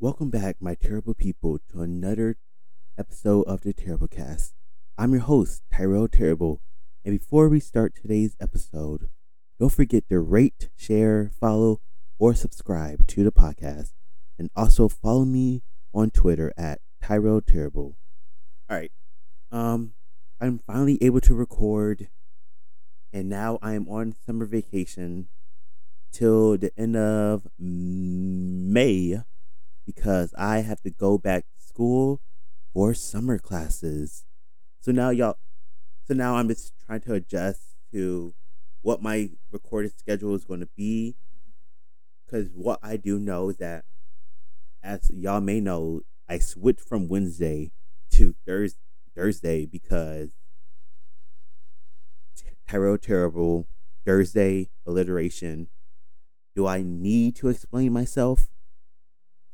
Welcome back, my terrible people, to another episode of the Terrible Cast. I'm your host, Tyrell Terrible, and before we start today's episode, don't forget to rate, share, follow, or subscribe to the podcast, and also follow me on Twitter at Tyrell Terrible. All right, um, I'm finally able to record, and now I am on summer vacation till the end of May because I have to go back to school for summer classes. So now y'all so now I'm just trying to adjust to what my recorded schedule is going to be cuz what I do know is that as y'all may know, I switched from Wednesday to Thursday Thursday because Tarot Terrible Thursday alliteration. Do I need to explain myself?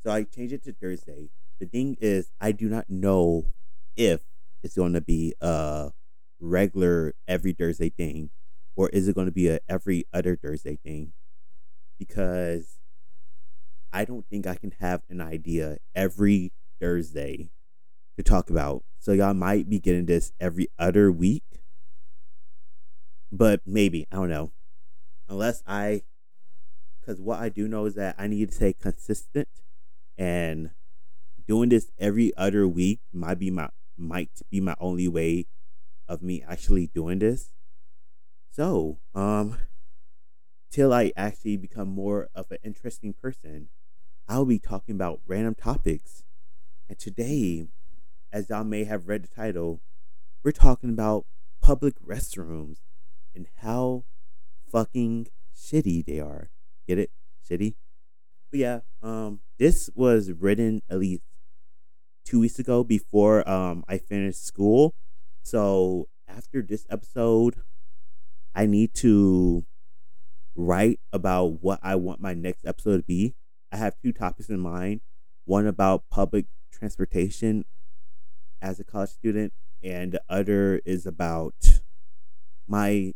So I changed it to Thursday. The thing is, I do not know if it's going to be a regular every Thursday thing or is it going to be a every other Thursday thing? Because I don't think I can have an idea every Thursday to talk about. So y'all might be getting this every other week. But maybe, I don't know. Unless I cuz what I do know is that I need to stay consistent and doing this every other week might be my might be my only way of me actually doing this. So, um till I actually become more of an interesting person, I'll be talking about random topics. And today, as y'all may have read the title, we're talking about public restrooms and how fucking shitty they are. Get it? Shitty? But yeah, um, this was written at least two weeks ago before um I finished school. So after this episode, I need to write about what I want my next episode to be. I have two topics in mind. One about public transportation as a college student, and the other is about my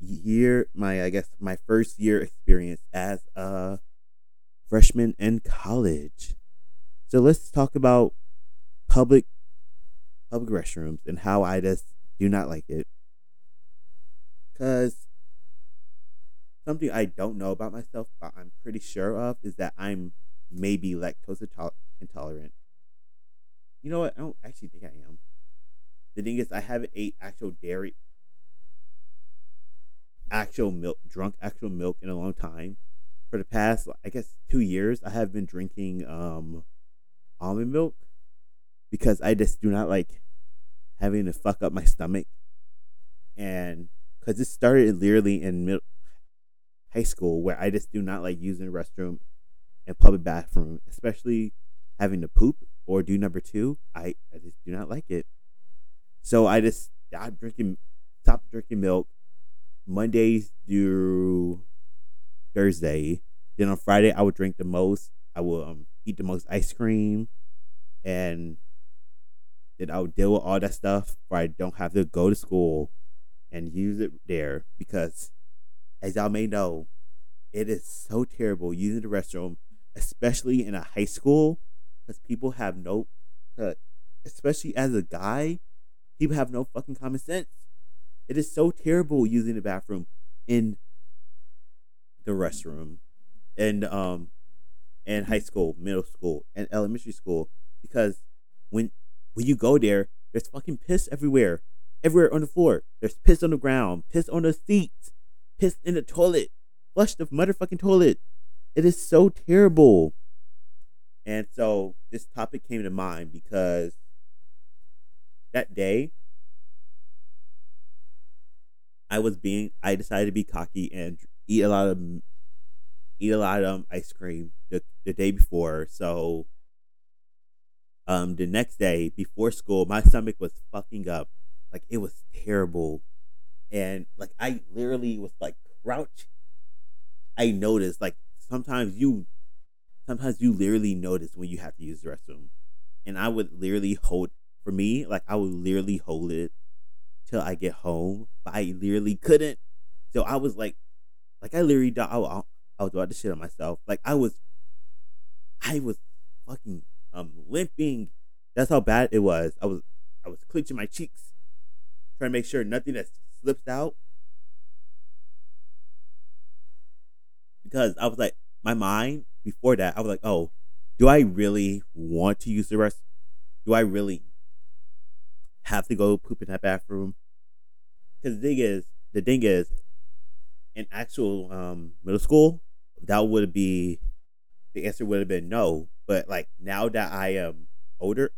year, my I guess my first year experience as a freshman in college. So let's talk about public public restrooms and how I just do not like it. Cause something I don't know about myself, but I'm pretty sure of, is that I'm maybe lactose intolerant. You know what? I don't actually think I am. The thing is, I haven't ate actual dairy, actual milk, drunk actual milk in a long time for the past, I guess, two years, I have been drinking um, almond milk because I just do not like having to fuck up my stomach. And because it started literally in middle, high school where I just do not like using the restroom and public bathroom, especially having to poop or do number two. I, I just do not like it. So I just stopped drinking, stopped drinking milk Mondays through Thursday. Then on Friday, I would drink the most. I will um, eat the most ice cream, and then I would deal with all that stuff where I don't have to go to school and use it there because, as y'all may know, it is so terrible using the restroom, especially in a high school, because people have no, uh, especially as a guy, people have no fucking common sense. It is so terrible using the bathroom in the restroom and um and high school, middle school, and elementary school because when when you go there, there's fucking piss everywhere. Everywhere on the floor. There's piss on the ground, piss on the seats, piss in the toilet. Flush the motherfucking toilet. It is so terrible. And so this topic came to mind because that day I was being I decided to be cocky and eat a lot of eat a lot of ice cream the, the day before. So um the next day before school, my stomach was fucking up. Like it was terrible. And like I literally was like crouch. I noticed like sometimes you sometimes you literally notice when you have to use the restroom. And I would literally hold for me, like I would literally hold it till I get home, but I literally couldn't. So I was like like I literally, I, I was about to shit on myself. Like I was, I was fucking um limping. That's how bad it was. I was I was clenching my cheeks, trying to make sure nothing that slips out. Because I was like, my mind before that, I was like, oh, do I really want to use the rest? Do I really have to go poop in that bathroom? Because the thing is, the thing is, in actual um, middle school, that would be the answer would have been no. But like now that I am older,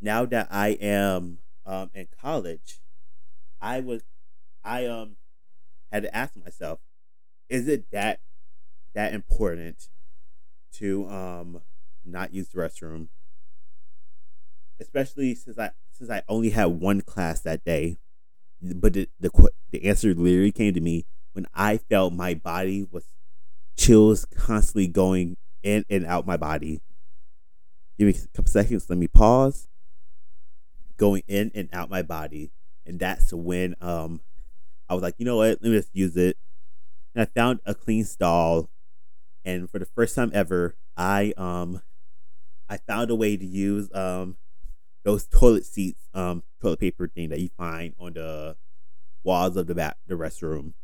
now that I am um, in college, I was I um had to ask myself, is it that that important to um not use the restroom? Especially since I since I only had one class that day, but the the the answer literally came to me when I felt my body was chills constantly going in and out my body. Give me a couple seconds. Let me pause. Going in and out my body, and that's when um I was like, you know what? Let me just use it. And I found a clean stall, and for the first time ever, I um I found a way to use um those toilet seats, um toilet paper thing that you find on the walls of the back the restroom.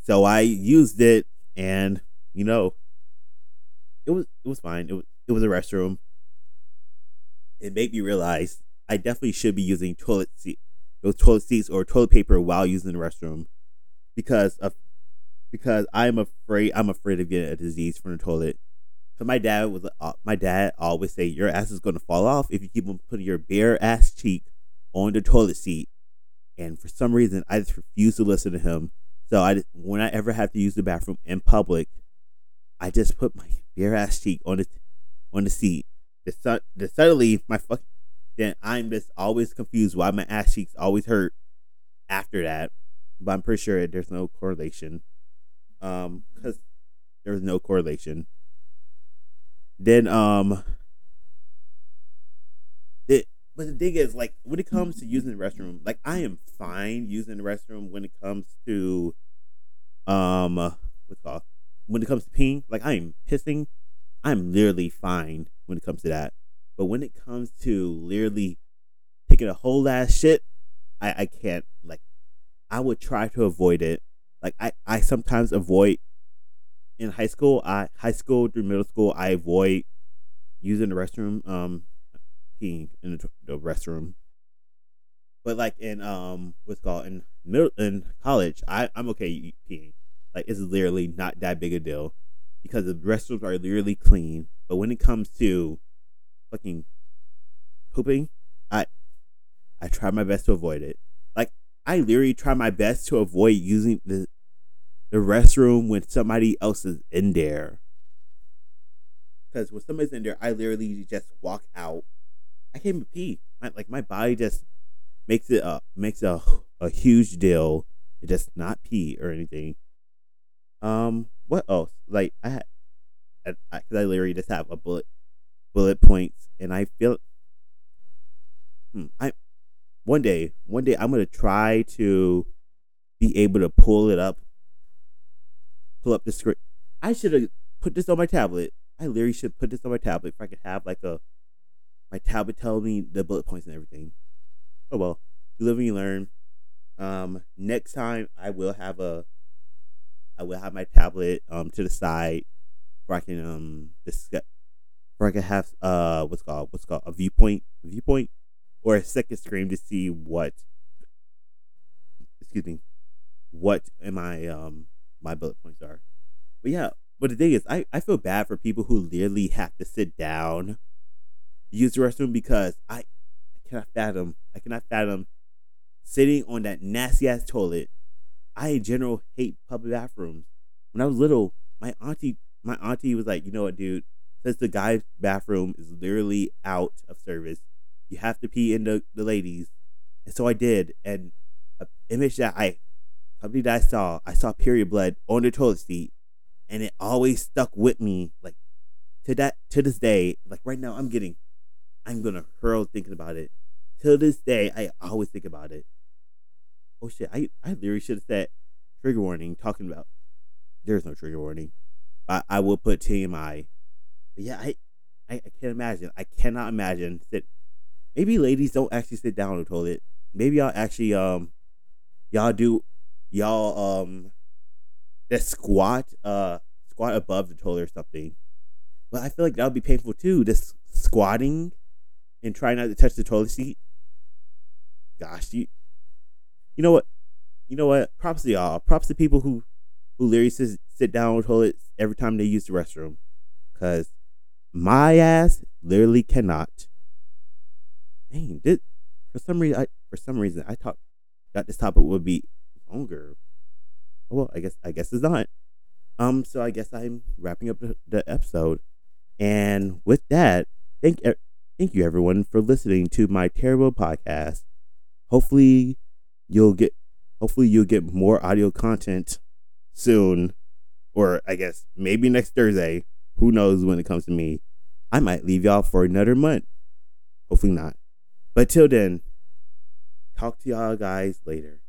So I used it, and you know, it was it was fine. It was it was a restroom. It made me realize I definitely should be using toilet seat those toilet seats or toilet paper while using the restroom because of because I'm afraid I'm afraid of getting a disease from the toilet. So my dad was uh, my dad always say your ass is gonna fall off if you keep on putting your bare ass cheek on the toilet seat. And for some reason, I just refuse to listen to him. So I when I ever have to use the bathroom in public, I just put my bare ass cheek on the on the seat. The, the suddenly my fuck then I'm just always confused why my ass cheeks always hurt after that. But I'm pretty sure there's no correlation. Um, because there's no correlation. Then um it but the thing is like when it comes to using the restroom, like I am fine using the restroom when it comes to um what's called when it comes to peeing, like I am pissing, I'm literally fine when it comes to that. But when it comes to literally taking a whole ass shit, I, I can't like I would try to avoid it. Like I, I sometimes avoid in high school, I high school through middle school, I avoid using the restroom, um peeing in the, the restroom. But like in um what's called in middle in college, I, I'm okay peeing. Like it's literally not that big a deal because the restrooms are literally clean. But when it comes to fucking pooping, I I try my best to avoid it. Like I literally try my best to avoid using the the restroom when somebody else is in there. Because when somebody's in there, I literally just walk out. I can't even pee. My, like my body just makes it a makes a a huge deal. It does not pee or anything. Um, what else? Like I had, I, I, I literally just have a bullet bullet points, and I feel hmm, I one day, one day I'm gonna try to be able to pull it up, pull up the script. I should have put this on my tablet. I literally should put this on my tablet if I could have like a my tablet tell me the bullet points and everything. Oh well, you live and you learn. Um, next time I will have a I will have my tablet um to the side where I can um discuss where I can have uh what's called what's called a viewpoint viewpoint or a second screen to see what excuse me what am I um my bullet points are. But yeah, but the thing is I, I feel bad for people who literally have to sit down use the restroom because I, I cannot fathom I cannot fathom sitting on that nasty ass toilet. I in general hate public bathrooms. When I was little, my auntie my auntie was like, you know what, dude, since the guy's bathroom is literally out of service, you have to pee in the, the ladies. And so I did. And an image that I, something that I saw, I saw period blood on the toilet seat. And it always stuck with me. Like to that, to this day, like right now, I'm getting, I'm to hurl thinking about it. Till this day, I always think about it. Oh shit, I, I literally should have said trigger warning talking about, there's no trigger warning. I, I will put TMI But yeah, I, I, I can't imagine. I cannot imagine that. Maybe ladies don't actually sit down on the toilet. Maybe y'all actually um, y'all do, y'all um, that squat uh squat above the toilet or something. But I feel like that would be painful too. Just squatting and trying not to touch the toilet seat. Gosh, you, you know what? You know what? Props to y'all. Props to people who, who literally sit, sit down on toilets every time they use the restroom. Cause my ass literally cannot. Dang, did for some reason I for some reason I thought that this topic would be longer. Well, I guess I guess it's not. Um, so I guess I'm wrapping up the, the episode. And with that, thank thank you everyone for listening to my terrible podcast. Hopefully you'll get hopefully you'll get more audio content soon or I guess maybe next Thursday. Who knows when it comes to me. I might leave y'all for another month. Hopefully not. But till then, talk to y'all guys later.